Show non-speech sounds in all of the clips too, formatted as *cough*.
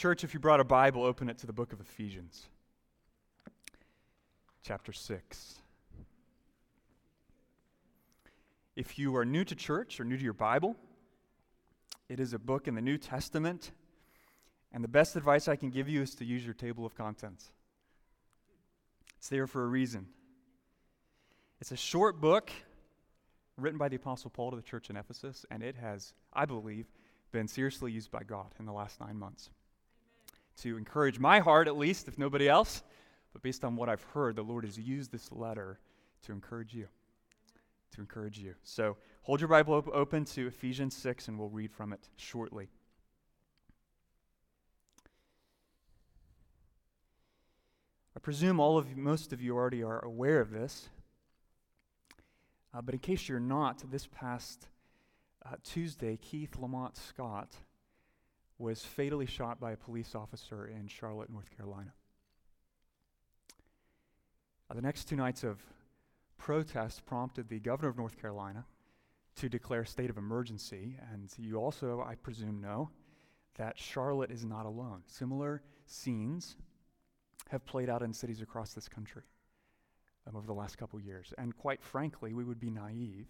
Church, if you brought a Bible, open it to the book of Ephesians, chapter 6. If you are new to church or new to your Bible, it is a book in the New Testament, and the best advice I can give you is to use your table of contents. It's there for a reason. It's a short book written by the Apostle Paul to the church in Ephesus, and it has, I believe, been seriously used by God in the last nine months. To encourage my heart, at least, if nobody else, but based on what I've heard, the Lord has used this letter to encourage you to encourage you. So hold your Bible op- open to Ephesians 6, and we'll read from it shortly. I presume all of you, most of you already are aware of this, uh, but in case you're not, this past uh, Tuesday, Keith Lamont Scott was fatally shot by a police officer in Charlotte, North Carolina. Uh, the next two nights of protest prompted the governor of North Carolina to declare a state of emergency. And you also, I presume, know that Charlotte is not alone. Similar scenes have played out in cities across this country um, over the last couple years. And quite frankly, we would be naive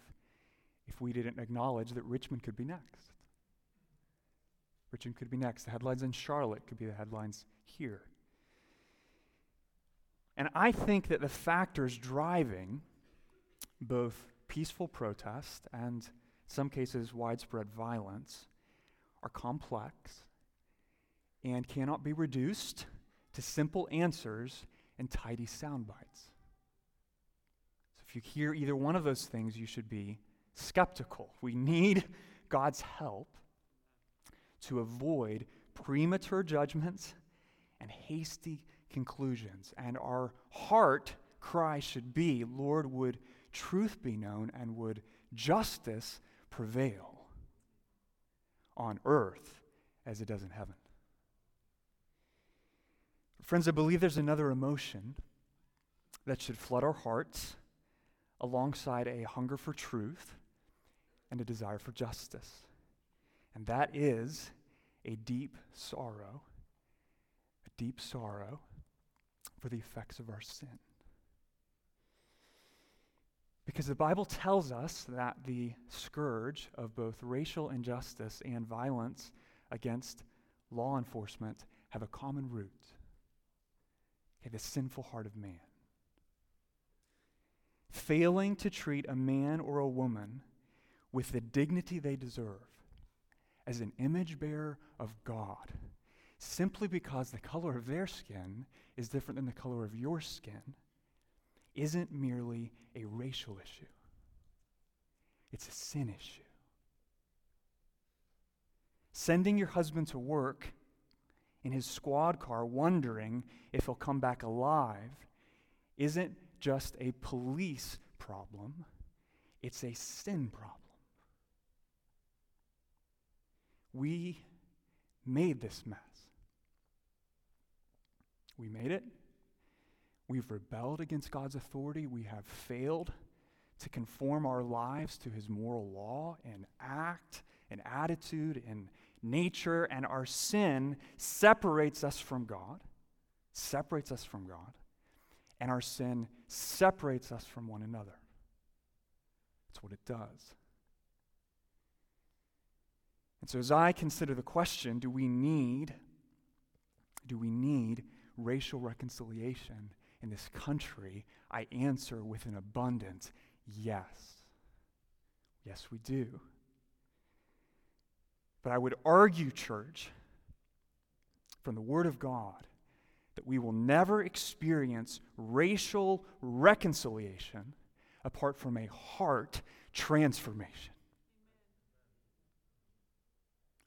if we didn't acknowledge that Richmond could be next. Could be next. The headlines in Charlotte could be the headlines here. And I think that the factors driving both peaceful protest and, some cases, widespread violence are complex and cannot be reduced to simple answers and tidy sound bites. So, if you hear either one of those things, you should be skeptical. We need God's help to avoid premature judgments and hasty conclusions. And our heart cry should be Lord, would truth be known and would justice prevail on earth as it does in heaven. Friends, I believe there's another emotion that should flood our hearts alongside a hunger for truth and a desire for justice. And that is a deep sorrow, a deep sorrow for the effects of our sin. Because the Bible tells us that the scourge of both racial injustice and violence against law enforcement have a common root okay, the sinful heart of man. Failing to treat a man or a woman with the dignity they deserve as an image bearer of God, simply because the color of their skin is different than the color of your skin isn't merely a racial issue, it's a sin issue. Sending your husband to work in his squad car, wondering if he'll come back alive, isn't just a police problem, it's a sin problem. We made this mess. We made it. We've rebelled against God's authority. We have failed to conform our lives to his moral law and act and attitude and nature, and our sin separates us from God, separates us from God, and our sin separates us from one another. That's what it does. And so as I consider the question, do we need do we need racial reconciliation in this country, I answer with an abundant yes. Yes, we do. But I would argue, church, from the Word of God, that we will never experience racial reconciliation apart from a heart transformation.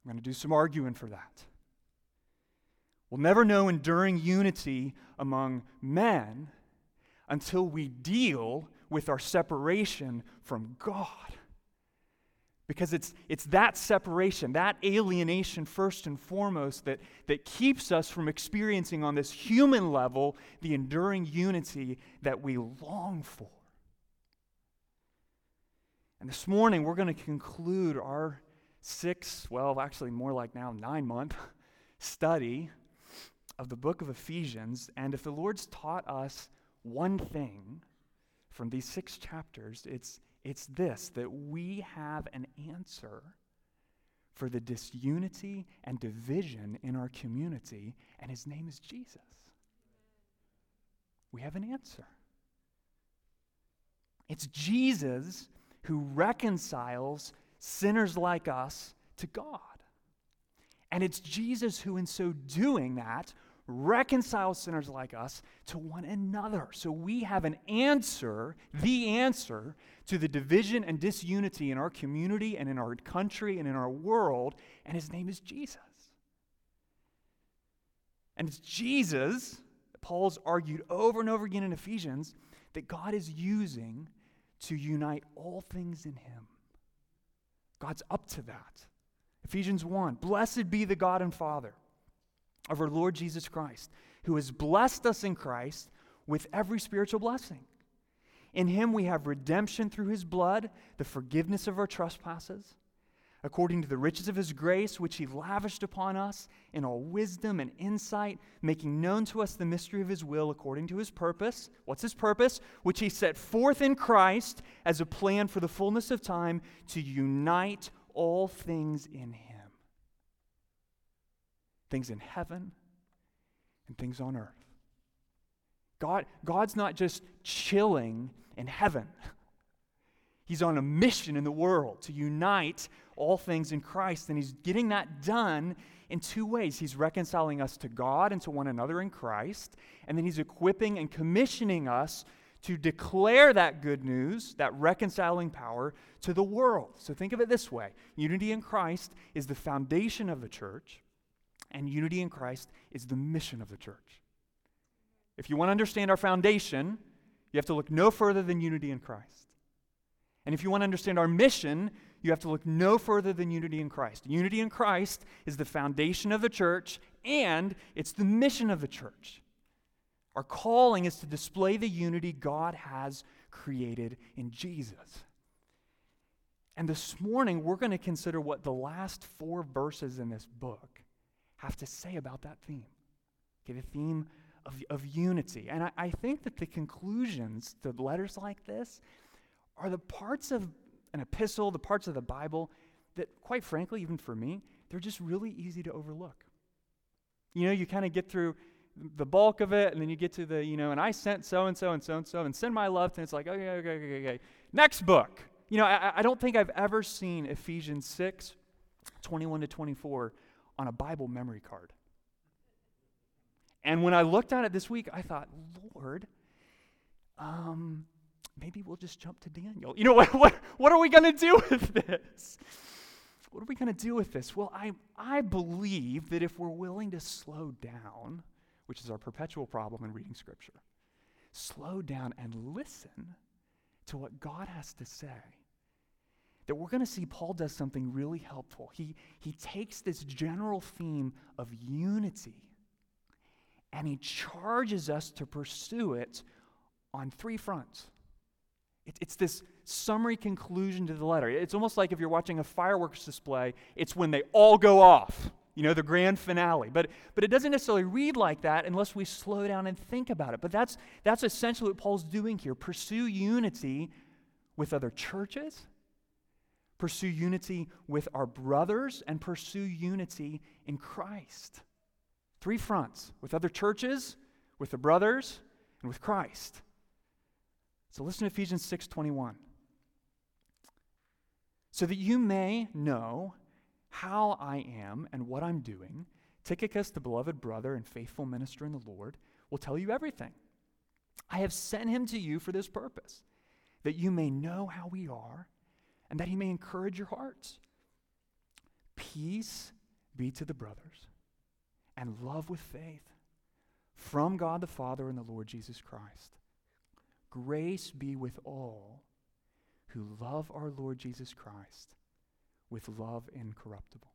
I'm going to do some arguing for that. We'll never know enduring unity among men until we deal with our separation from God. Because it's, it's that separation, that alienation, first and foremost, that, that keeps us from experiencing on this human level the enduring unity that we long for. And this morning, we're going to conclude our six, well, actually, more like now nine month *laughs* study of the book of Ephesians, and if the Lord's taught us one thing from these six chapters, it's, it's this that we have an answer for the disunity and division in our community, and his name is Jesus. We have an answer. It's Jesus who reconciles sinners like us to God. And it's Jesus who, in so doing that, reconciles sinners like us to one another. So we have an answer, the answer to the division and disunity in our community and in our country and in our world, and his name is Jesus. And it's Jesus, Paul's argued over and over again in Ephesians, that God is using to unite all things in him. God's up to that. Ephesians 1 Blessed be the God and Father of our Lord Jesus Christ, who has blessed us in Christ with every spiritual blessing. In him we have redemption through his blood, the forgiveness of our trespasses, according to the riches of his grace, which he lavished upon us in all wisdom and insight, making known to us the mystery of his will according to his purpose. What's his purpose? Which he set forth in Christ as a plan for the fullness of time to unite all things in him things in heaven and things on earth. God, God's not just chilling in heaven. He's on a mission in the world to unite all things in Christ, and he's getting that done in two ways. He's reconciling us to God and to one another in Christ, and then he's equipping and commissioning us to declare that good news, that reconciling power, to the world. So think of it this way unity in Christ is the foundation of the church, and unity in Christ is the mission of the church. If you want to understand our foundation, you have to look no further than unity in Christ. And if you want to understand our mission, you have to look no further than unity in Christ. Unity in Christ is the foundation of the church, and it's the mission of the church. Our calling is to display the unity God has created in Jesus. And this morning, we're going to consider what the last four verses in this book have to say about that theme. Okay, the theme of, of unity. And I, I think that the conclusions to letters like this are the parts of an epistle, the parts of the Bible that, quite frankly, even for me, they're just really easy to overlook. You know, you kind of get through the bulk of it, and then you get to the, you know, and I sent so and so and so and so, and send my love, to, and it's like, okay, okay, okay, okay. Next book. You know, I, I don't think I've ever seen Ephesians 6, 21 to 24 on a Bible memory card. And when I looked at it this week, I thought, Lord, um, maybe we'll just jump to Daniel. You know, *laughs* what, what, what are we going to do *laughs* with this? What are we going to do with this? Well, I, I believe that if we're willing to slow down, which is our perpetual problem in reading Scripture, slow down and listen to what God has to say, that we're going to see Paul does something really helpful. He, he takes this general theme of unity and he charges us to pursue it on three fronts. It, it's this summary conclusion to the letter. It's almost like if you're watching a fireworks display, it's when they all go off, you know, the grand finale. But, but it doesn't necessarily read like that unless we slow down and think about it. But that's, that's essentially what Paul's doing here pursue unity with other churches pursue unity with our brothers, and pursue unity in Christ. Three fronts with other churches, with the brothers, and with Christ. So listen to Ephesians 6:21. So that you may know how I am and what I'm doing, Tychicus, the beloved brother and faithful minister in the Lord, will tell you everything. I have sent him to you for this purpose, that you may know how we are and that he may encourage your hearts. Peace be to the brothers, and love with faith from God the Father and the Lord Jesus Christ. Grace be with all who love our Lord Jesus Christ with love incorruptible.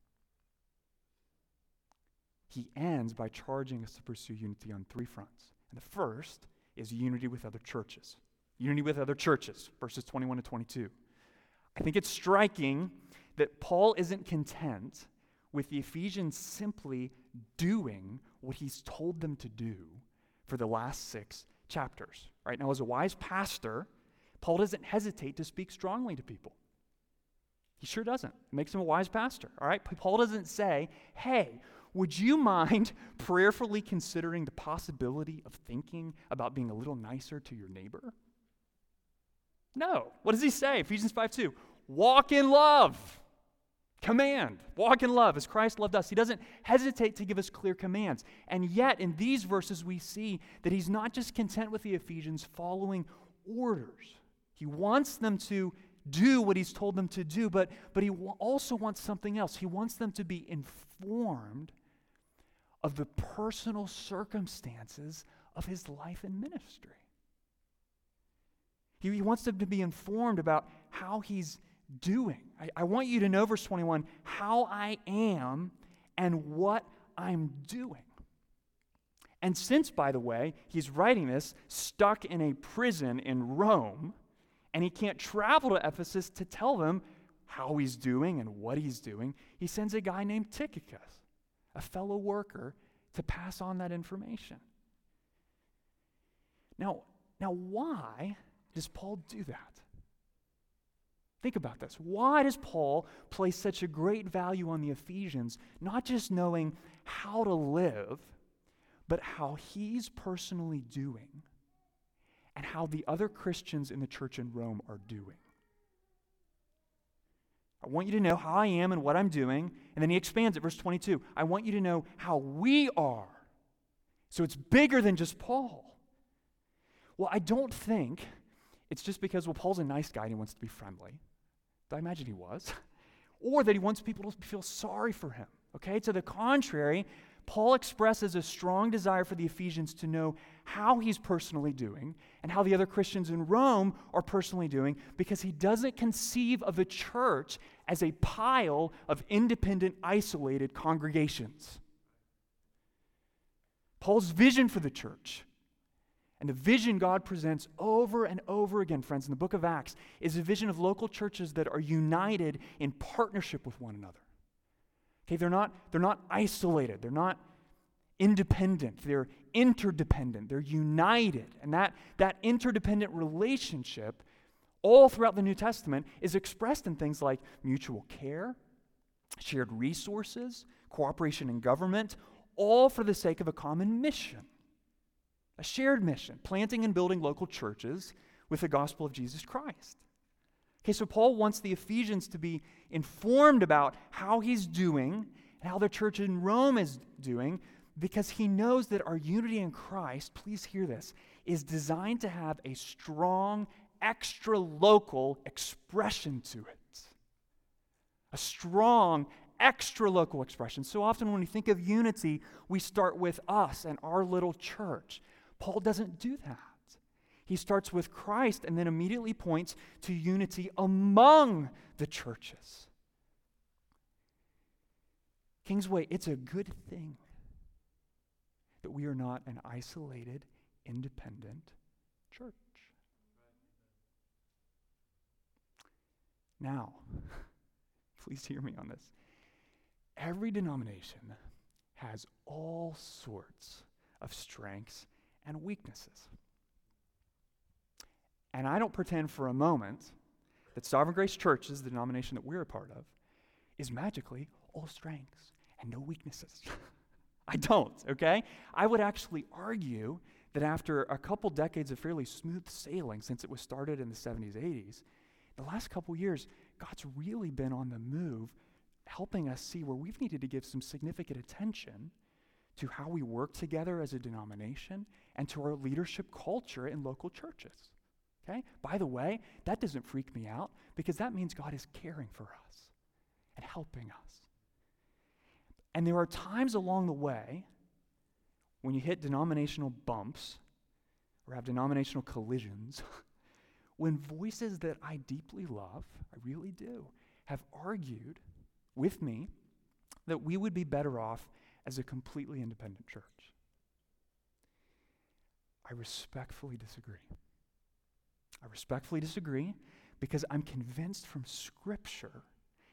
He ends by charging us to pursue unity on three fronts. And the first is unity with other churches. Unity with other churches, verses 21 to 22. I think it's striking that Paul isn't content with the Ephesians simply doing what he's told them to do for the last six chapters. Right now, as a wise pastor, Paul doesn't hesitate to speak strongly to people. He sure doesn't. It makes him a wise pastor. All right? Paul doesn't say, hey, would you mind *laughs* prayerfully considering the possibility of thinking about being a little nicer to your neighbor? No. What does he say? Ephesians 5 2. Walk in love. Command. Walk in love as Christ loved us. He doesn't hesitate to give us clear commands. And yet, in these verses, we see that he's not just content with the Ephesians following orders. He wants them to do what he's told them to do, but, but he also wants something else. He wants them to be informed of the personal circumstances of his life and ministry. He, he wants them to be informed about how he's doing. I, I want you to know, verse 21, how I am and what I'm doing. And since, by the way, he's writing this stuck in a prison in Rome, and he can't travel to Ephesus to tell them how he's doing and what he's doing, he sends a guy named Tychicus, a fellow worker, to pass on that information. Now, now why does Paul do that? Think about this. Why does Paul place such a great value on the Ephesians, not just knowing how to live, but how he's personally doing and how the other Christians in the church in Rome are doing? I want you to know how I am and what I'm doing. And then he expands it, verse 22. I want you to know how we are. So it's bigger than just Paul. Well, I don't think it's just because, well, Paul's a nice guy and he wants to be friendly. I imagine he was. *laughs* or that he wants people to feel sorry for him. Okay? To the contrary, Paul expresses a strong desire for the Ephesians to know how he's personally doing and how the other Christians in Rome are personally doing because he doesn't conceive of the church as a pile of independent, isolated congregations. Paul's vision for the church and the vision God presents over and over again, friends, in the book of Acts is a vision of local churches that are united in partnership with one another. Okay, they're not, they're not isolated, they're not independent, they're interdependent, they're united. And that, that interdependent relationship, all throughout the New Testament, is expressed in things like mutual care, shared resources, cooperation in government, all for the sake of a common mission a shared mission, planting and building local churches with the gospel of Jesus Christ. Okay, so Paul wants the Ephesians to be informed about how he's doing and how the church in Rome is doing because he knows that our unity in Christ, please hear this, is designed to have a strong, extra local expression to it. A strong, extra local expression. So often when we think of unity, we start with us and our little church. Paul doesn't do that. He starts with Christ and then immediately points to unity among the churches. Kingsway, it's a good thing that we are not an isolated, independent church. Now, *laughs* please hear me on this. Every denomination has all sorts of strengths and weaknesses. And I don't pretend for a moment that Sovereign Grace Church is the denomination that we're a part of, is magically all strengths and no weaknesses. *laughs* I don't, okay? I would actually argue that after a couple decades of fairly smooth sailing since it was started in the 70s, 80s, the last couple years, God's really been on the move, helping us see where we've needed to give some significant attention to how we work together as a denomination and to our leadership culture in local churches. Okay? By the way, that doesn't freak me out because that means God is caring for us and helping us. And there are times along the way when you hit denominational bumps or have denominational collisions *laughs* when voices that I deeply love, I really do, have argued with me that we would be better off as a completely independent church. I respectfully disagree. I respectfully disagree because I'm convinced from Scripture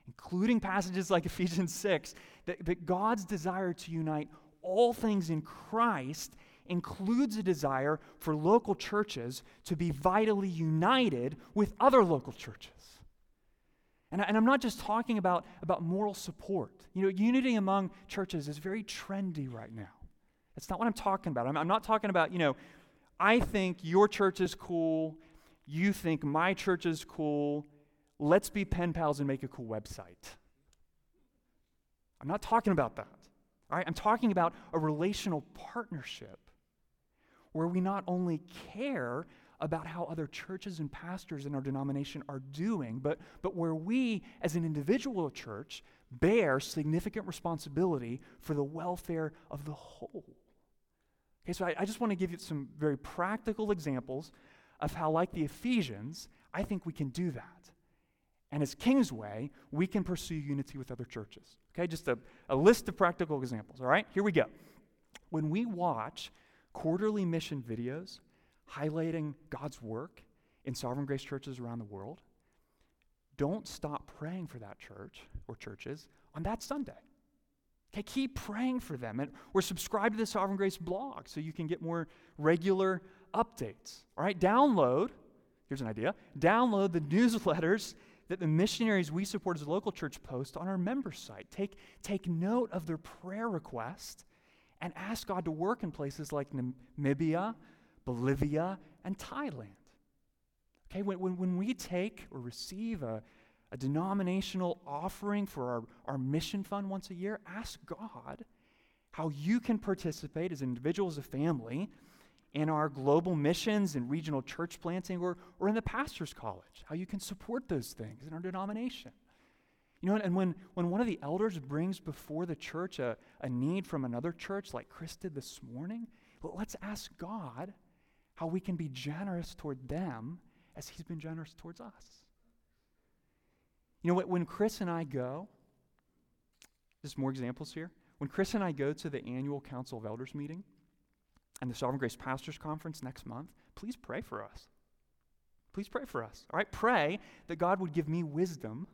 including passages like *laughs* Ephesians 6, that, that God's desire to unite all things in Christ includes a desire for local churches to be vitally united with other local churches. And, I, am not just talking about, about moral support. You know, unity among churches is very trendy right now. That's not what I'm talking about. I'm, I'm not talking about, you know, I think your church is cool, you think my church is cool, let's be pen pals and make a cool website. I'm not talking about that. All right? I'm talking about a relational partnership where we not only care about how other churches and pastors in our denomination are doing, but, but where we, as an individual church, bear significant responsibility for the welfare of the whole. Okay, so I, I just want to give you some very practical examples of how, like the Ephesians, I think we can do that. And as Kingsway, we can pursue unity with other churches. Okay, just a, a list of practical examples. All right, here we go. When we watch quarterly mission videos highlighting God's work in sovereign grace churches around the world, don't stop praying for that church or churches on that Sunday. Okay, keep praying for them. And we're subscribed to the Sovereign Grace blog so you can get more regular updates. All right, download, here's an idea download the *laughs* newsletters that the missionaries we support as a local church post on our member site. Take, take note of their prayer request and ask God to work in places like Namibia, Bolivia, and Thailand. Okay, when, when, when we take or receive a, a denominational offering for our, our mission fund once a year, ask God how you can participate as an individual, as a family, in our global missions and regional church planting or, or in the pastor's college, how you can support those things in our denomination. You know, and when, when one of the elders brings before the church a, a need from another church, like Chris did this morning, well, let's ask God how we can be generous toward them as He's been generous towards us. You know what? When Chris and I go, just more examples here. When Chris and I go to the annual Council of Elders meeting and the Sovereign Grace Pastors Conference next month, please pray for us. Please pray for us. All right? Pray that God would give me wisdom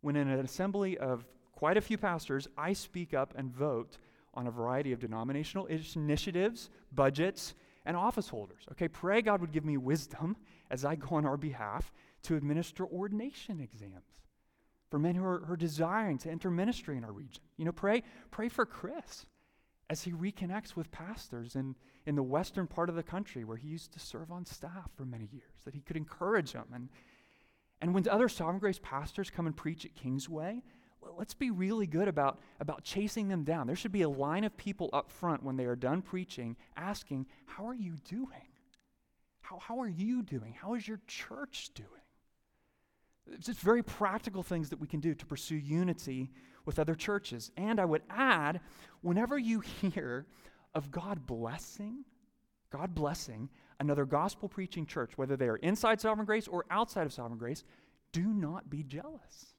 when in an assembly of quite a few pastors, I speak up and vote on a variety of denominational initiatives, budgets, and office holders. Okay, pray God would give me wisdom as I go on our behalf to administer ordination exams for men who are, who are desiring to enter ministry in our region. You know, pray, pray for Chris as he reconnects with pastors in, in the western part of the country where he used to serve on staff for many years, that he could encourage them. And, and when other Sovereign Grace pastors come and preach at Kingsway, let's be really good about, about chasing them down. There should be a line of people up front when they are done preaching asking, How are you doing? How, how are you doing? How is your church doing? It's just very practical things that we can do to pursue unity with other churches. And I would add, whenever you *laughs* hear of God blessing, God blessing another gospel preaching church, whether they are inside Sovereign Grace or outside of Sovereign Grace, do not be jealous.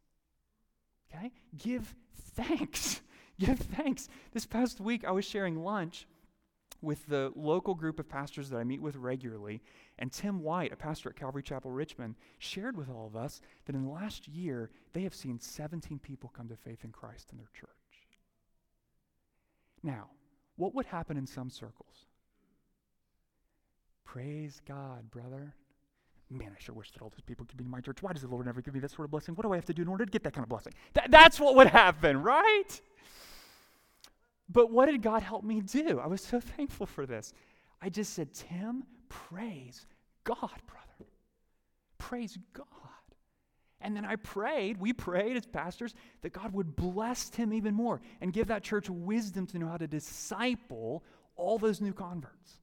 Okay? Give thanks. *laughs* Give thanks. This past week, I was sharing lunch with the local group of pastors that I meet with regularly. And Tim White, a pastor at Calvary Chapel Richmond, shared with all of us that in the last year, they have seen 17 people come to faith in Christ in their church. Now, what would happen in some circles? Praise God, brother. Man, I sure wish that all those people could be in my church. Why does the Lord never give me that sort of blessing? What do I have to do in order to get that kind of blessing? that's what would happen, right? But what did God help me do? I was so *laughs* thankful for this. I just said, Tim, praise God, brother. Praise God. And then I prayed, we prayed as pastors, that God would bless him even more and give that church wisdom to know how to disciple all those new converts.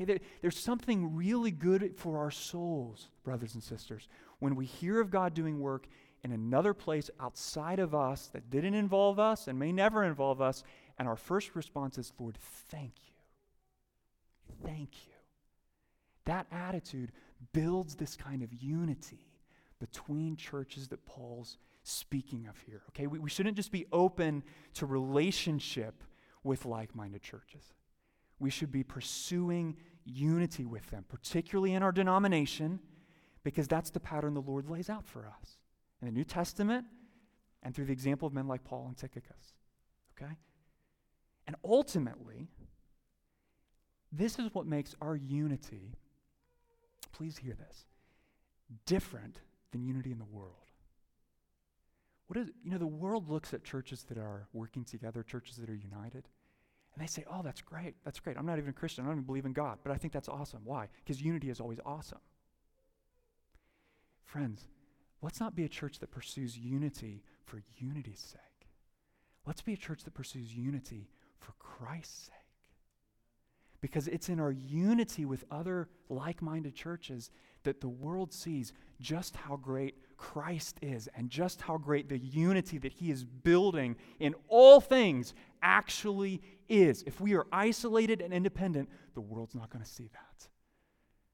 Okay, there, there's something really good for our souls, brothers and sisters, when we hear of God doing work in another place outside of us that didn't involve us and may never involve us, and our first response is, Lord, thank you. Thank you. That attitude builds this kind of unity between churches that Paul's speaking of here. Okay, we, we shouldn't just be open to relationship with like minded churches. We should be pursuing unity with them, particularly in our denomination, because that's the pattern the Lord lays out for us. In the New Testament, and through the example of men like Paul and Tychicus. Okay? And ultimately, this is what makes our unity, please hear this, different than unity in the world. What is, you know, the world looks at churches that are working together, churches that are united, and they say, oh, that's great. That's great. I'm not even a Christian. I don't even believe in God. But I think that's awesome. Why? Because unity is always awesome. Friends, let's not be a church that pursues unity for unity's sake. Let's be a church that pursues unity for Christ's sake. Because it's in our unity with other like minded churches that the world sees just how great Christ is and just how great the unity that he is building in all things actually is. If we are isolated and independent, the world's not going to see that.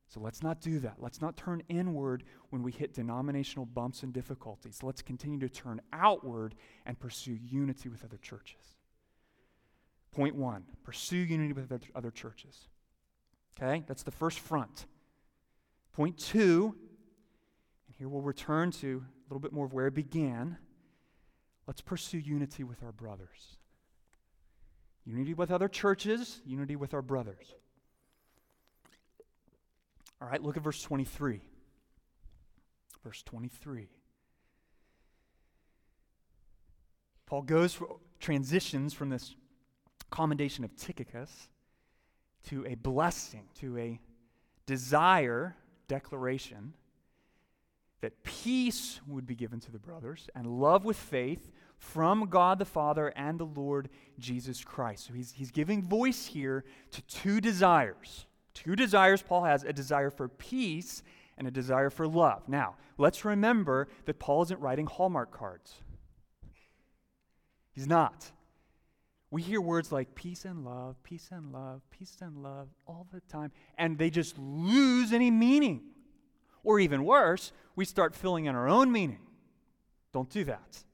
So let's not do that. Let's not turn inward when we hit denominational bumps and difficulties. Let's continue to turn outward and pursue unity with other churches. Point one pursue unity with other churches. Okay? That's the first front. Point two, and here we'll return to a little bit more of where it began. Let's pursue unity with our brothers. Unity with other churches, unity with our brothers. All right, look at verse 23. Verse 23. Paul goes, for, transitions from this commendation of Tychicus to a blessing, to a desire declaration that peace would be given to the brothers and love with faith from God the Father and the Lord Jesus Christ. So he's, he's giving voice here to two desires. Two desires Paul has a desire for peace and a desire for love. Now, let's remember that Paul isn't writing Hallmark cards. He's not. We hear words like peace and love, peace and love, peace and love all the time, and they just lose any meaning. Or even worse, we start filling in our own meaning. Don't do that.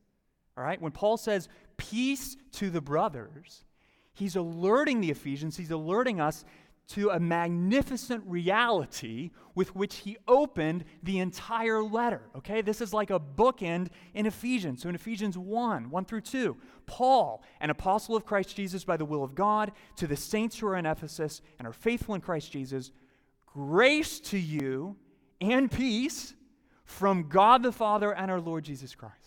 All right? When Paul says peace to the brothers, he's alerting the Ephesians, he's alerting us to a magnificent reality with which he opened the entire letter. Okay, this is like a bookend in Ephesians. So in Ephesians 1 1 through 2, Paul, an apostle of Christ Jesus by the will of God, to the saints who are in Ephesus and are faithful in Christ Jesus, grace to you and peace from God the Father and our Lord Jesus Christ.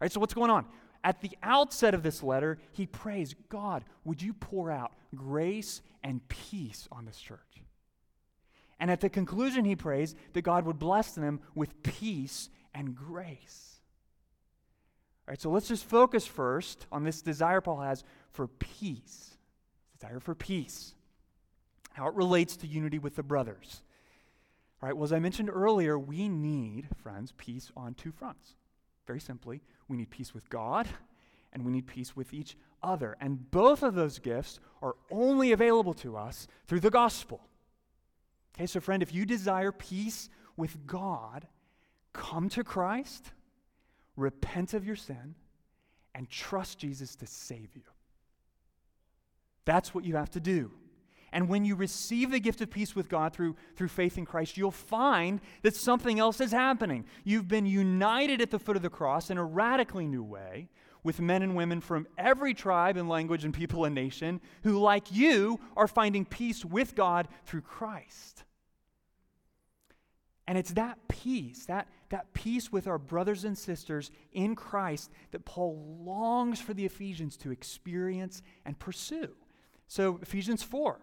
Right, so what's going on? At the outset of this letter, he prays, God, would you pour out grace and peace on this church? And at the conclusion, he prays that God would bless them with peace and grace. All right, so let's just focus first on this desire Paul has for peace. Desire for peace. How it relates to unity with the brothers. All right, well, as I mentioned earlier, we need, friends, peace on two fronts. Very simply, we need peace with God and we need peace with each other. And both of those gifts are only available to us through the gospel. Okay, so friend, if you desire peace with God, come to Christ, repent of your sin, and trust Jesus to save you. That's what you have to do. And when you receive the gift of peace with God through, through faith in Christ, you'll find that something else is happening. You've been united at the foot of the cross in a radically new way with men and women from every tribe and language and people and nation who, like you, are finding peace with God through Christ. And it's that peace, that, that peace with our brothers and sisters in Christ, that Paul longs for the Ephesians to experience and pursue. So, Ephesians 4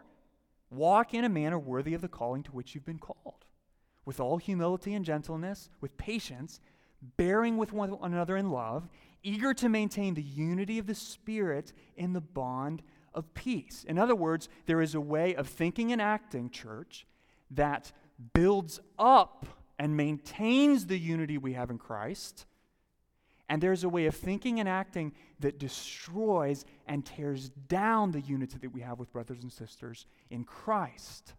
walk in a manner worthy of the calling to which you've been called, with all humility and gentleness, with patience, bearing with one another in love, eager to maintain the unity of the Spirit in the bond of peace. In other words, there is a way of thinking and acting, church, that builds up and maintains the unity we have in Christ. And there's a way of thinking and acting that destroys and tears down the unity that we have with brothers and sisters in Christ.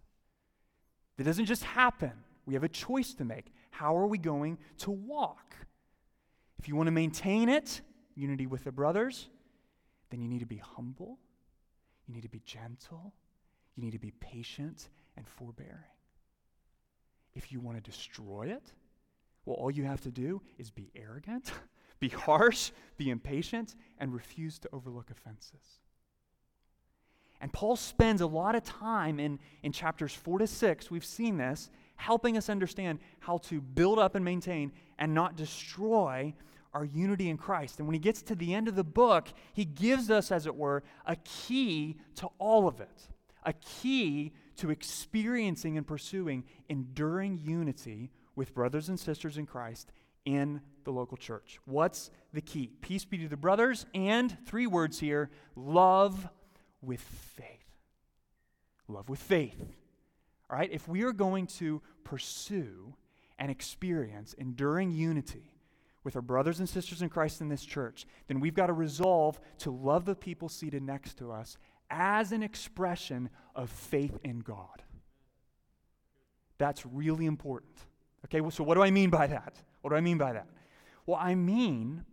That doesn't just happen. We have a choice to make. How are we going to walk? If you want to maintain it, unity with the brothers, then you need to be humble, you need to be gentle, you need to be patient and forbearing. If you want to destroy it, well, all you have to do is be arrogant, *laughs* Be harsh, be impatient, and refuse to overlook offenses. And Paul spends a lot of time in, in chapters 4 to 6, we've seen this, helping us understand how to build up and maintain and not destroy our unity in Christ. And when he gets to the end of the book, he gives us, as it were, a key to all of it, a key to experiencing and pursuing enduring unity with brothers and sisters in Christ in the local church. What's the key? Peace be to the brothers, and three words here love with faith. Love with faith. All right? If we are going to pursue and experience enduring unity with our brothers and sisters in Christ in this church, then we've got to resolve to love the people seated next to us as an expression of faith in God. That's really important. Okay, well, so what do I mean by that? What do I mean by that? Well, I mean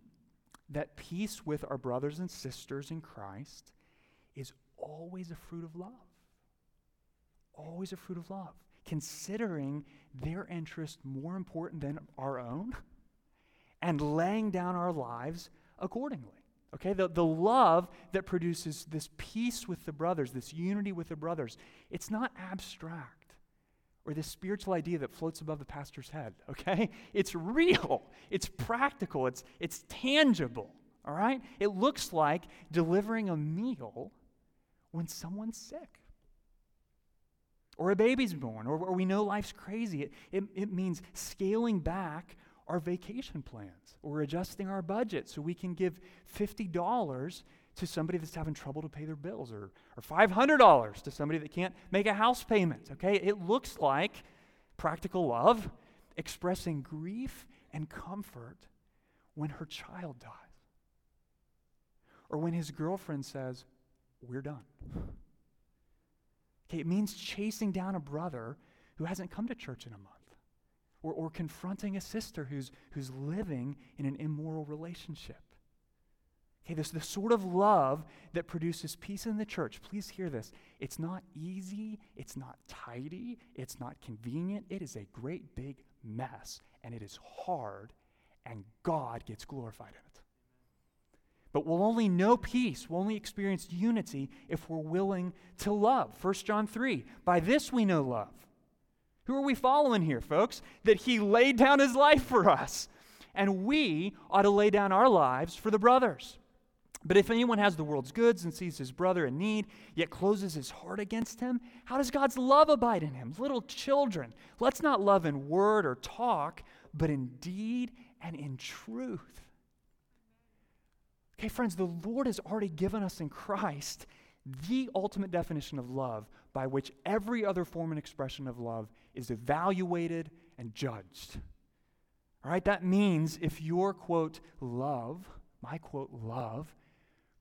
that peace with our brothers and sisters in Christ is always a fruit of love. Always a fruit of love. Considering their interest more important than our own and laying down our lives accordingly. Okay, the, the love that produces this peace with the brothers, this unity with the brothers, it's not abstract or this spiritual idea that floats above the pastor's head, *laughs* okay? It's real, it's practical, it's, it's tangible, all right? It looks like delivering a meal when someone's sick or a baby's born or, or we know life's crazy. It, it, it means scaling back our vacation plans or adjusting our budget so we can give $50 to somebody that's having trouble to pay their bills or, or $500 to somebody that can't make a house payment. Okay? It looks like practical love expressing grief and comfort when her child dies or when his girlfriend says, We're done. Okay, it means chasing down a brother who hasn't come to church in a month or, or confronting a sister who's, who's living in an immoral relationship. Okay, this the sort of love that produces peace in the church. Please hear this. It's not easy, it's not tidy, it's not convenient. It is a great big mess, and it is hard, and God gets glorified in it. But we'll only know peace, we'll only experience unity if we're willing to love. 1 John 3 By this we know love who are we following here, folks? That he laid down his life for us. And we ought to lay down our lives for the brothers. But if anyone has the world's goods and sees his brother in need, yet closes his heart against him, how does God's love abide in him? Little children, let's not love in word or talk, but in deed and in truth. Okay, friends, the Lord has already given us in Christ the ultimate definition of love by which every other form and expression of love is evaluated and judged. All right, that means if your quote, love, my quote, love,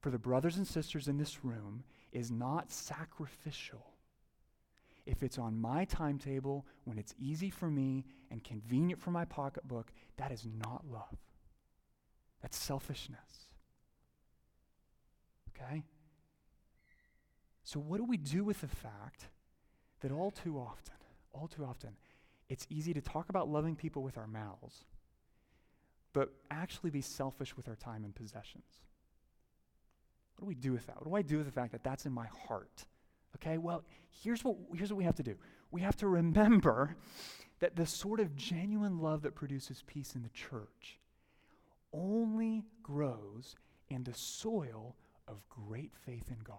for the brothers and sisters in this room is not sacrificial, if it's on my timetable, when it's easy for me and convenient for my pocketbook, that is not love. That's selfishness. Okay? So, what do we do with the fact that all too often, all too often, it's easy to talk about loving people with our mouths, but actually be selfish with our time and possessions? What do we do with that? What do I do with the fact that that's in my heart? Okay, well, here's what, here's what we have to do. We have to remember *laughs* that the sort of genuine love that produces peace in the church only grows in the soil of great faith in God.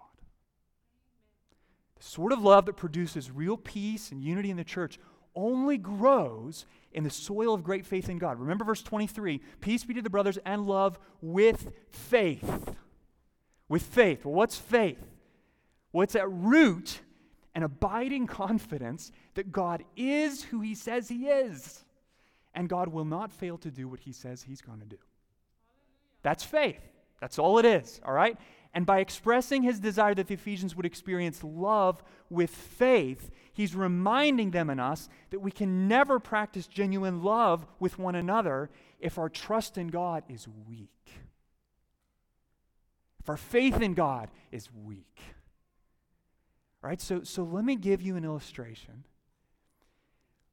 The sort of love that produces real peace and unity in the church only grows in the soil of great faith in God. Remember verse 23 Peace be to the brothers and love with faith. With faith. Well, what's faith? Well, it's at root an abiding *laughs* confidence that God is who He says He is, and God will not fail to do what He says He's going to do. That's faith. That's all it is, all right? And by expressing his desire that the Ephesians would experience love with faith, he's reminding them and us that we can never practice genuine love with one another if our trust in God is weak. If our faith in God is weak. All right, so, so let me give you an illustration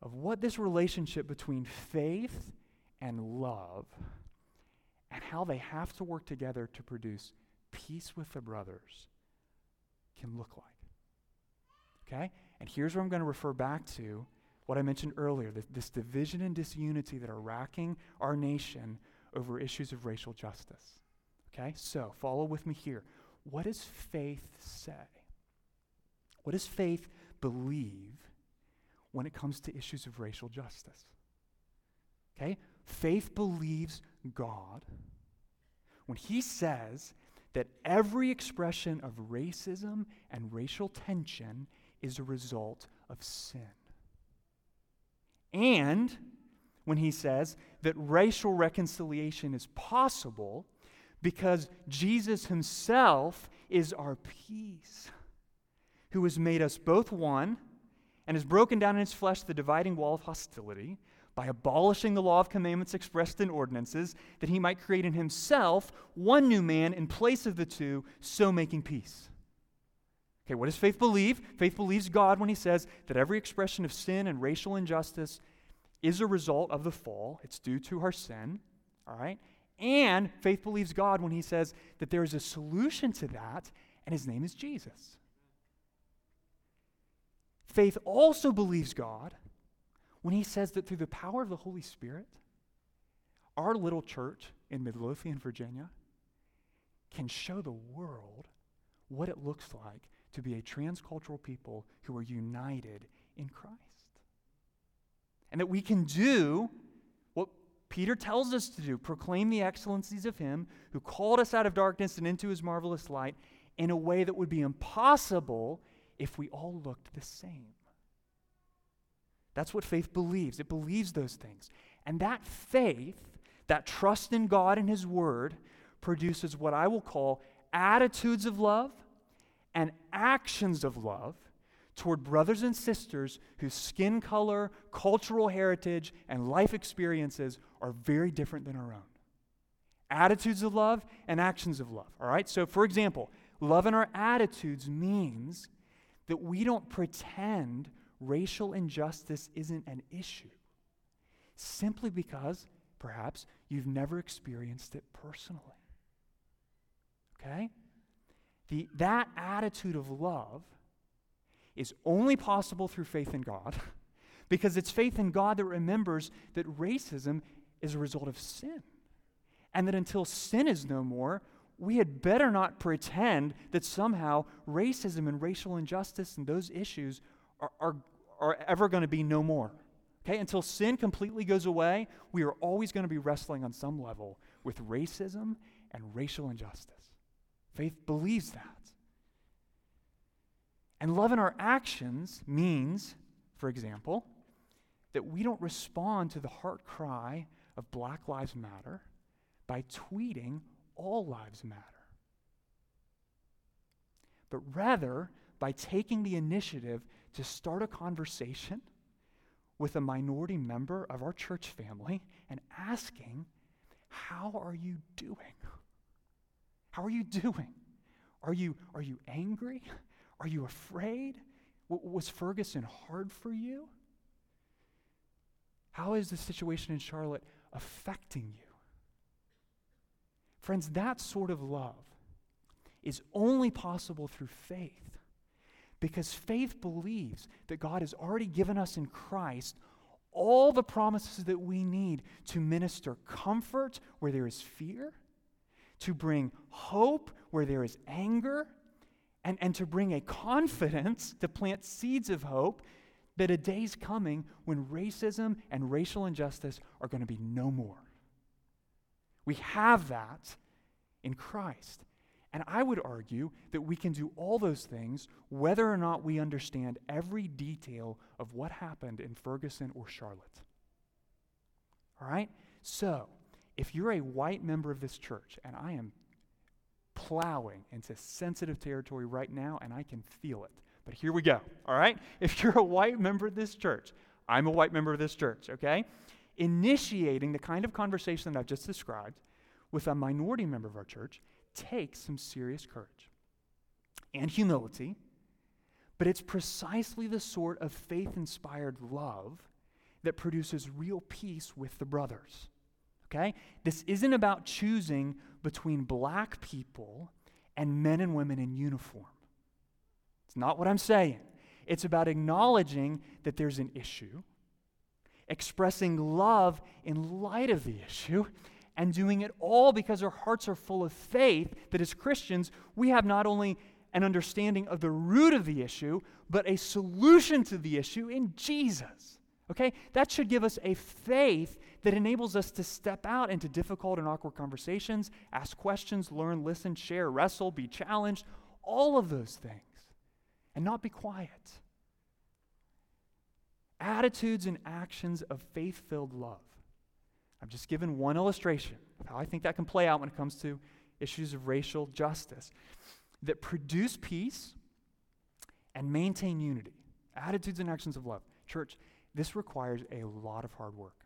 of what this relationship between faith and love and how they have to work together to produce peace with the brothers can look like. Okay? And here's where I'm going to refer back to what I mentioned earlier this, this division and disunity that are racking our nation over issues of racial justice. Okay? So, follow with me here. What does faith say? What does faith believe when it comes to issues of racial justice? Okay? Faith believes God when he says that every expression of racism and racial tension is a result of sin. And when he says that racial reconciliation is possible because Jesus himself is our peace, who has made us both one and has broken down in his flesh the dividing wall of hostility by abolishing the law of commandments expressed in ordinances, that he might create in himself one new man in place of the two, so making peace. Okay, what does faith believe? Faith believes God when he says that every expression of sin and racial injustice is a result of the fall, it's due to our sin, all right? And faith believes God when he says that there is a solution to that, and his name is Jesus. Faith also believes God when he says that through the power of the Holy Spirit, our little church in Midlothian, Virginia, can show the world what it looks like to be a transcultural people who are united in Christ. And that we can do Peter tells us to do proclaim the excellencies of Him who called us out of darkness and into His marvelous light in a way that would be impossible if we all looked the same. That's what faith believes. It believes those things. And that faith, that trust in God and His Word, produces what I will call attitudes of love and actions of love toward brothers and sisters whose skin color, cultural heritage, and life experiences are very different than our own. Attitudes of love and actions of love. All right? So, for example, love in our attitudes means that we don't pretend racial injustice isn't an issue simply because perhaps you've never experienced it personally. Okay? The, that attitude of love is only possible through faith in God *laughs* because it's faith in God that remembers that racism is a result of sin. And that until sin is no more, we had better not pretend that somehow racism and racial injustice and those issues are, are, are ever going to be no more. Okay, until sin completely goes away, we are always going to be wrestling on some level with racism and racial injustice. Faith believes that. And love in our actions means, for example, that we don't respond to the heart cry of Black Lives Matter by tweeting all lives matter. But rather, by taking the initiative to start a conversation with a minority member of our church family and asking, How are you doing? How are you doing? Are you, are you angry? Are you afraid? Was Ferguson hard for you? How is the situation in Charlotte affecting you? Friends, that sort of love is only possible through faith. Because faith believes that God has already given us in Christ all the promises that we need to minister comfort where there is fear, to bring hope where there is anger, and, and to bring a confidence to plant seeds of hope that a day's coming when racism and racial injustice are going to be no more. We have that in Christ. And I would argue that we can do all those things whether or not we understand every detail of what happened in Ferguson or Charlotte. All right? So, if you're a white member of this church, and I am plowing into sensitive territory right now, and I can feel it. But here we go, all right? *laughs* If you're a white member of this church, I'm a white member of this church, okay? Initiating the kind of conversation that I've just described with a minority member of our church takes some serious courage and humility, but it's precisely the sort of faith inspired love that produces real peace with the brothers. Okay? This isn't about choosing between black people and men and women in uniform. It's not what I'm saying. It's about acknowledging that there's an issue, expressing love in light of the issue, and doing it all because our hearts are full of faith that as Christians, we have not only an understanding of the root of the issue, but a solution to the issue in Jesus. Okay? That should give us a faith that enables us to step out into difficult and awkward conversations, ask questions, learn, listen, share, wrestle, be challenged, all of those things, and not be quiet. Attitudes and actions of faith filled love. I've just given one illustration of how I think that can play out when it comes to issues of racial justice that produce peace and maintain unity. Attitudes and actions of love. Church, this requires a lot of hard work.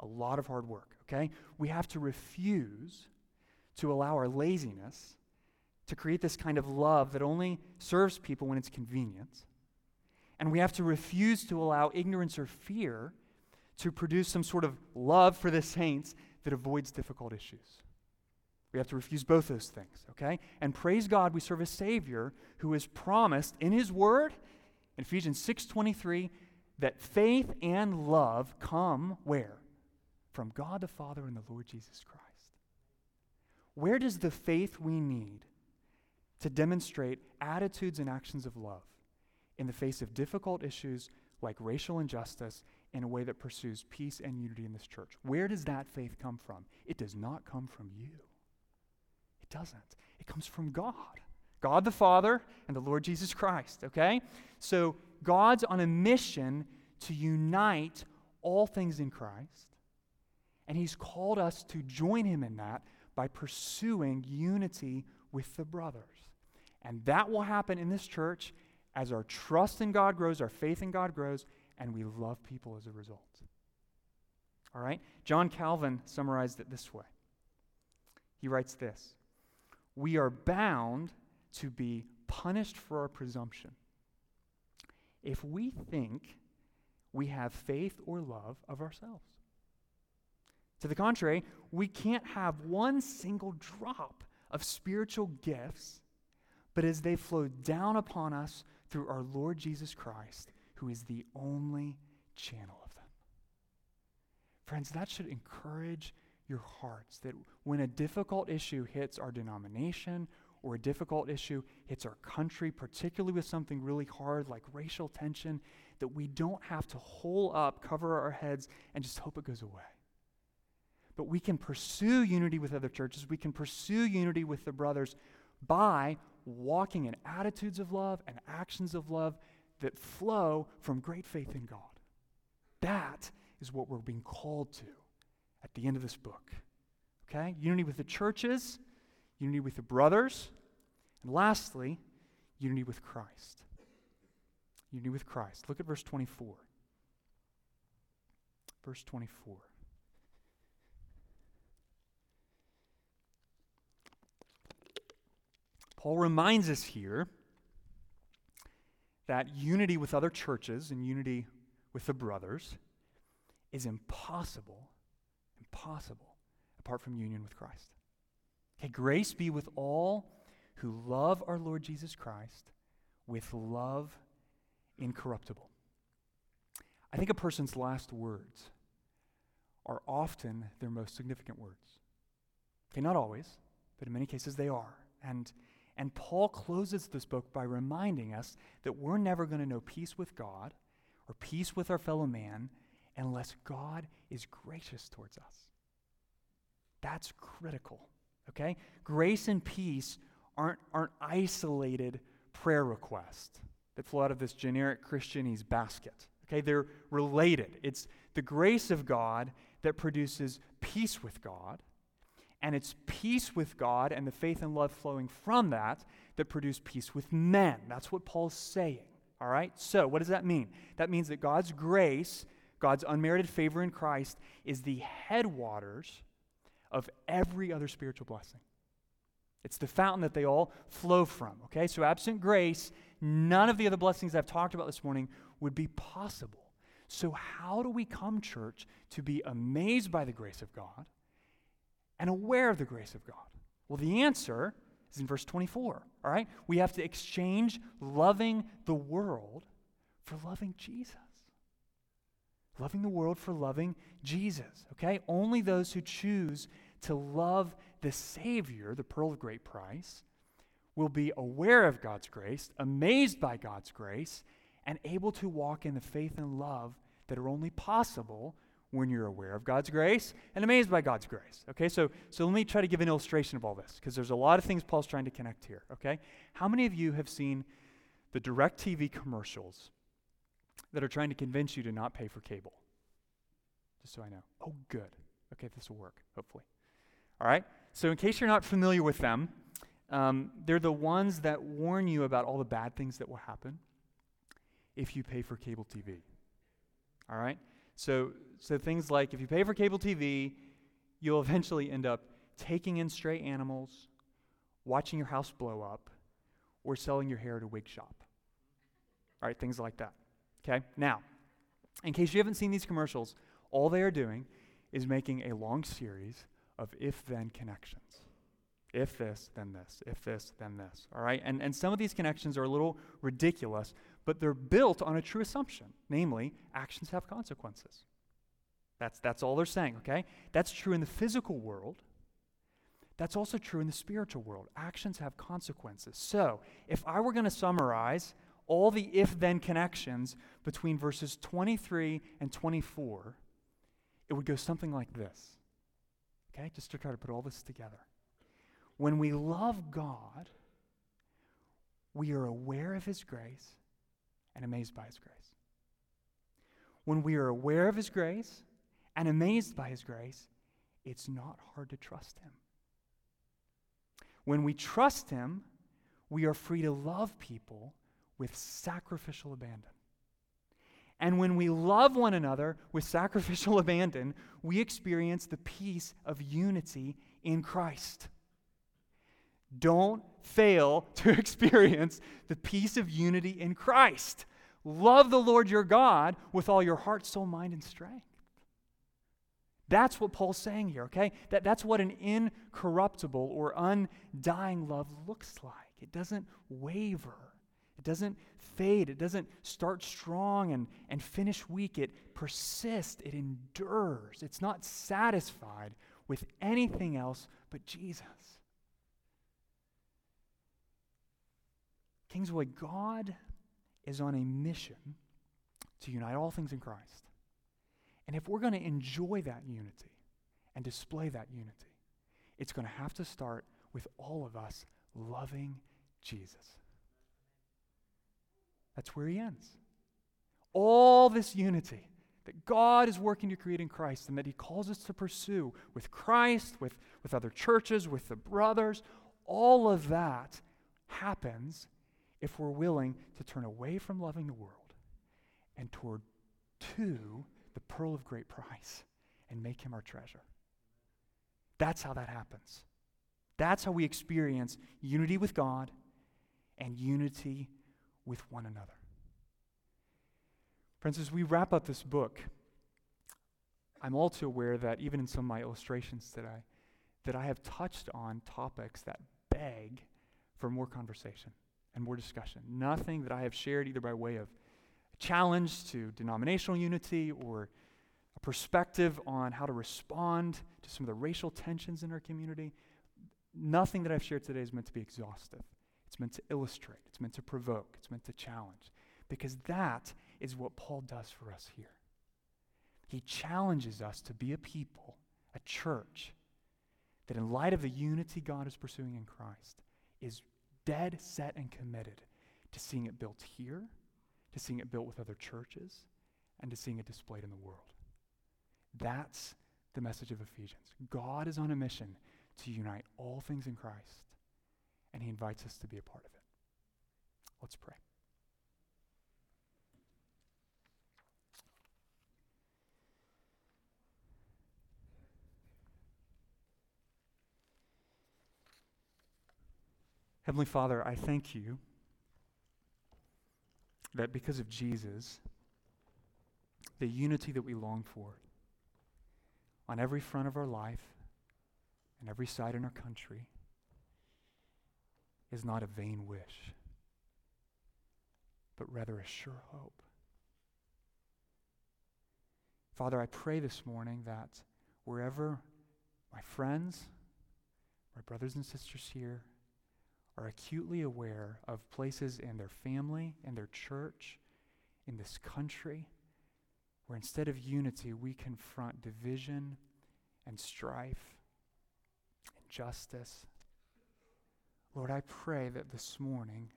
A lot of hard work, okay? We have to refuse to allow our laziness to create this kind of love that only serves people when it's convenient. And we have to refuse to allow ignorance or fear to produce some sort of love for the saints that avoids difficult issues. We have to refuse both those things, okay? And praise God, we serve a Savior who has promised in His Word, in Ephesians 6.23, that faith and love come where? From God the Father and the Lord Jesus Christ. Where does the faith we need to demonstrate attitudes and actions of love in the face of difficult issues like racial injustice in a way that pursues peace and unity in this church? Where does that faith come from? It does not come from you. It doesn't. It comes from God. God the Father and the Lord Jesus Christ, okay? So God's on a mission to unite all things in Christ, and He's called us to join Him in that by pursuing unity with the brothers. And that will happen in this church as our trust in God grows, our faith in God grows, and we love people as a result. All right? John Calvin summarized it this way. He writes this We are bound to be punished for our presumption if we think we have faith or love of ourselves. To the contrary, we can't have one single drop of spiritual gifts, but as they flow down upon us through our Lord Jesus Christ, who is the only channel of them. Friends, that should encourage your hearts that when a difficult issue hits our denomination or a difficult issue hits our country, particularly with something really hard like racial tension, that we don't have to hole up, cover our heads, and just hope it goes away. But we can pursue unity with other churches. We can pursue unity with the brothers by walking in attitudes of love and actions of love that flow from great faith in God. That is what we're being called to at the end of this book. Okay? Unity with the churches, unity with the brothers, and lastly, unity with Christ. Unity with Christ. Look at verse 24. Verse 24. Paul reminds us here that unity with other churches and unity with the brothers is impossible, impossible apart from union with Christ. Okay, grace be with all who love our Lord Jesus Christ with love incorruptible. I think a person's last words are often their most significant words. Okay, not always, but in many cases they are. And and Paul closes this book by reminding us that we're never going to know peace with God or peace with our fellow man unless God is gracious towards us. That's critical, okay? Grace and peace aren't, aren't isolated prayer requests that flow out of this generic Christianese basket, okay? They're related. It's the grace of God that produces peace with God and it's peace with God and the faith and love flowing from that that produce peace with men. That's what Paul's saying. All right? So, what does that mean? That means that God's grace, God's unmerited favor in Christ, is the headwaters of every other spiritual blessing. It's the fountain that they all flow from. Okay? So, absent grace, none of the other blessings I've talked about this morning would be possible. So, how do we come, church, to be amazed by the grace of God? and aware of the grace of God? Well, the answer is in verse 24. All right? We have to exchange loving the world for loving Jesus. Loving the world for loving Jesus. Okay? Only those who choose to love the Savior, the pearl of great price, will be aware of God's grace, amazed by God's grace, and able to walk in the faith and love that are only possible when you're aware of God's grace and amazed by God's grace. Okay, so, so let me try to give an illustration of all this because there's a lot of things Paul's trying to connect here. Okay, how many of you have seen the DirecTV commercials that are trying to convince you to not pay for cable? Just so I know. Oh, good. Okay, this will work, hopefully. All right, so in case you're not familiar with them, um, they're the ones that warn you about all the bad things that will happen if you pay for cable TV. All right? So, so things like if you pay for cable TV, you'll *laughs* eventually end up taking in stray animals, watching your house blow up, or selling your hair at a wig shop. All right, things like that. Okay? Now, in case you haven't seen these commercials, all they are doing is making a long series of if then connections. If this, then this. If this, then this. All right? And, and some of these connections are a little ridiculous, but they're built on a true assumption, namely, actions have consequences. That's, that's all they're saying, okay? That's true in the physical world. That's also true in the spiritual world. Actions have consequences. So, if I were going to summarize all the if then connections between verses 23 and 24, it would go something like this. Okay? Just to try to put all this together. When we love God, we are aware of His grace and amazed by His grace. When we are aware of His grace and amazed by His grace, it's not hard to trust Him. When we trust Him, we are free to love people with sacrificial abandon. And when we love one another with sacrificial *laughs* abandon, we experience the peace of unity in Christ. Don't fail *laughs* to experience the peace of unity in Christ. Love the Lord your God with all your heart, soul, mind, and strength. That's what Paul's saying here, okay? That, that's what an incorruptible or undying love looks like. It doesn't waver, doesn't fade, it doesn't start strong and, and finish weak. It persists, it endures. It's not satisfied with anything else but Jesus. Kingsway, God is on a mission to unite all things in Christ. And if we're going to enjoy that unity and display that unity, it's going to have to start with all of us loving Jesus. That's where he ends. All this unity that God is working to create in Christ and that he calls us to pursue with Christ, with, with other churches, with the brothers, all of that happens if we're willing to turn away from loving the world and toward to the pearl of great price and make him our treasure. That's how that happens. That's how we experience unity with God and unity with one another. Friends, as we wrap up this book, I'm also aware that even in some of my illustrations today, that I have touched on topics that beg for more conversation and more discussion. Nothing that I have shared either by way of challenge to denominational unity or a perspective on how to respond to some of the racial tensions in our community. Nothing that I've shared today is meant to be exhaustive. It's meant to illustrate, it's meant to provoke, it's meant to challenge. Because that is what Paul does for us here. He challenges us to be a people, a church, that in light of the unity God is pursuing in Christ, is dead set and committed to seeing it built here, to seeing it built with other churches, and to seeing it displayed in the world. That's the message of Ephesians. God is on a mission to unite all things in Christ, and He invites us to be a part of it. Let's pray. Heavenly Father, I thank you that because of Jesus, the unity that we long for on every front of our life, and every side in our country is not a vain wish, but rather a sure hope. Father, I pray this morning that wherever my friends, my brothers and sisters here, are acutely aware of places in their family, in their church, in this country, where instead of unity, we confront division and strife and justice. Lord, I pray that this morning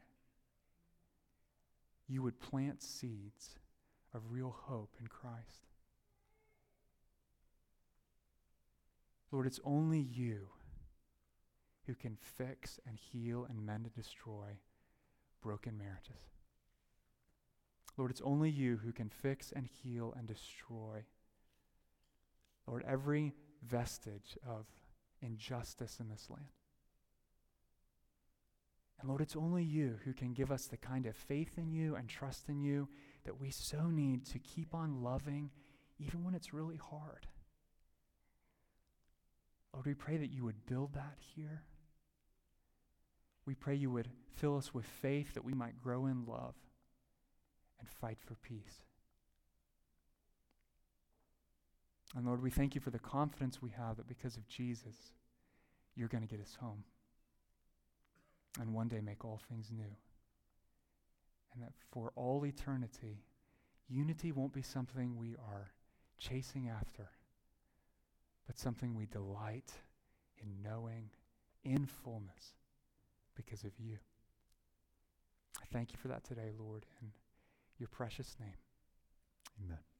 you would plant seeds of real hope in Christ. Lord, it's only you who can fix and heal and mend and destroy broken marriages. Lord, it's only you who can fix and heal and destroy, Lord, every vestige of injustice in this land. And Lord, it's only you who can give us the kind of faith in you and trust in you that we so need to keep on loving even when it's really hard. Lord, we pray that you would build that here. We pray you would fill us with faith that we might grow in love and fight for peace. And Lord, we thank you for the confidence we have that because of Jesus, you're going to get us home and one day make all things new. And that for all eternity, unity won't be something we are chasing after but something we delight in knowing in fullness because of you. I thank you for that today, Lord, in your precious name. Amen.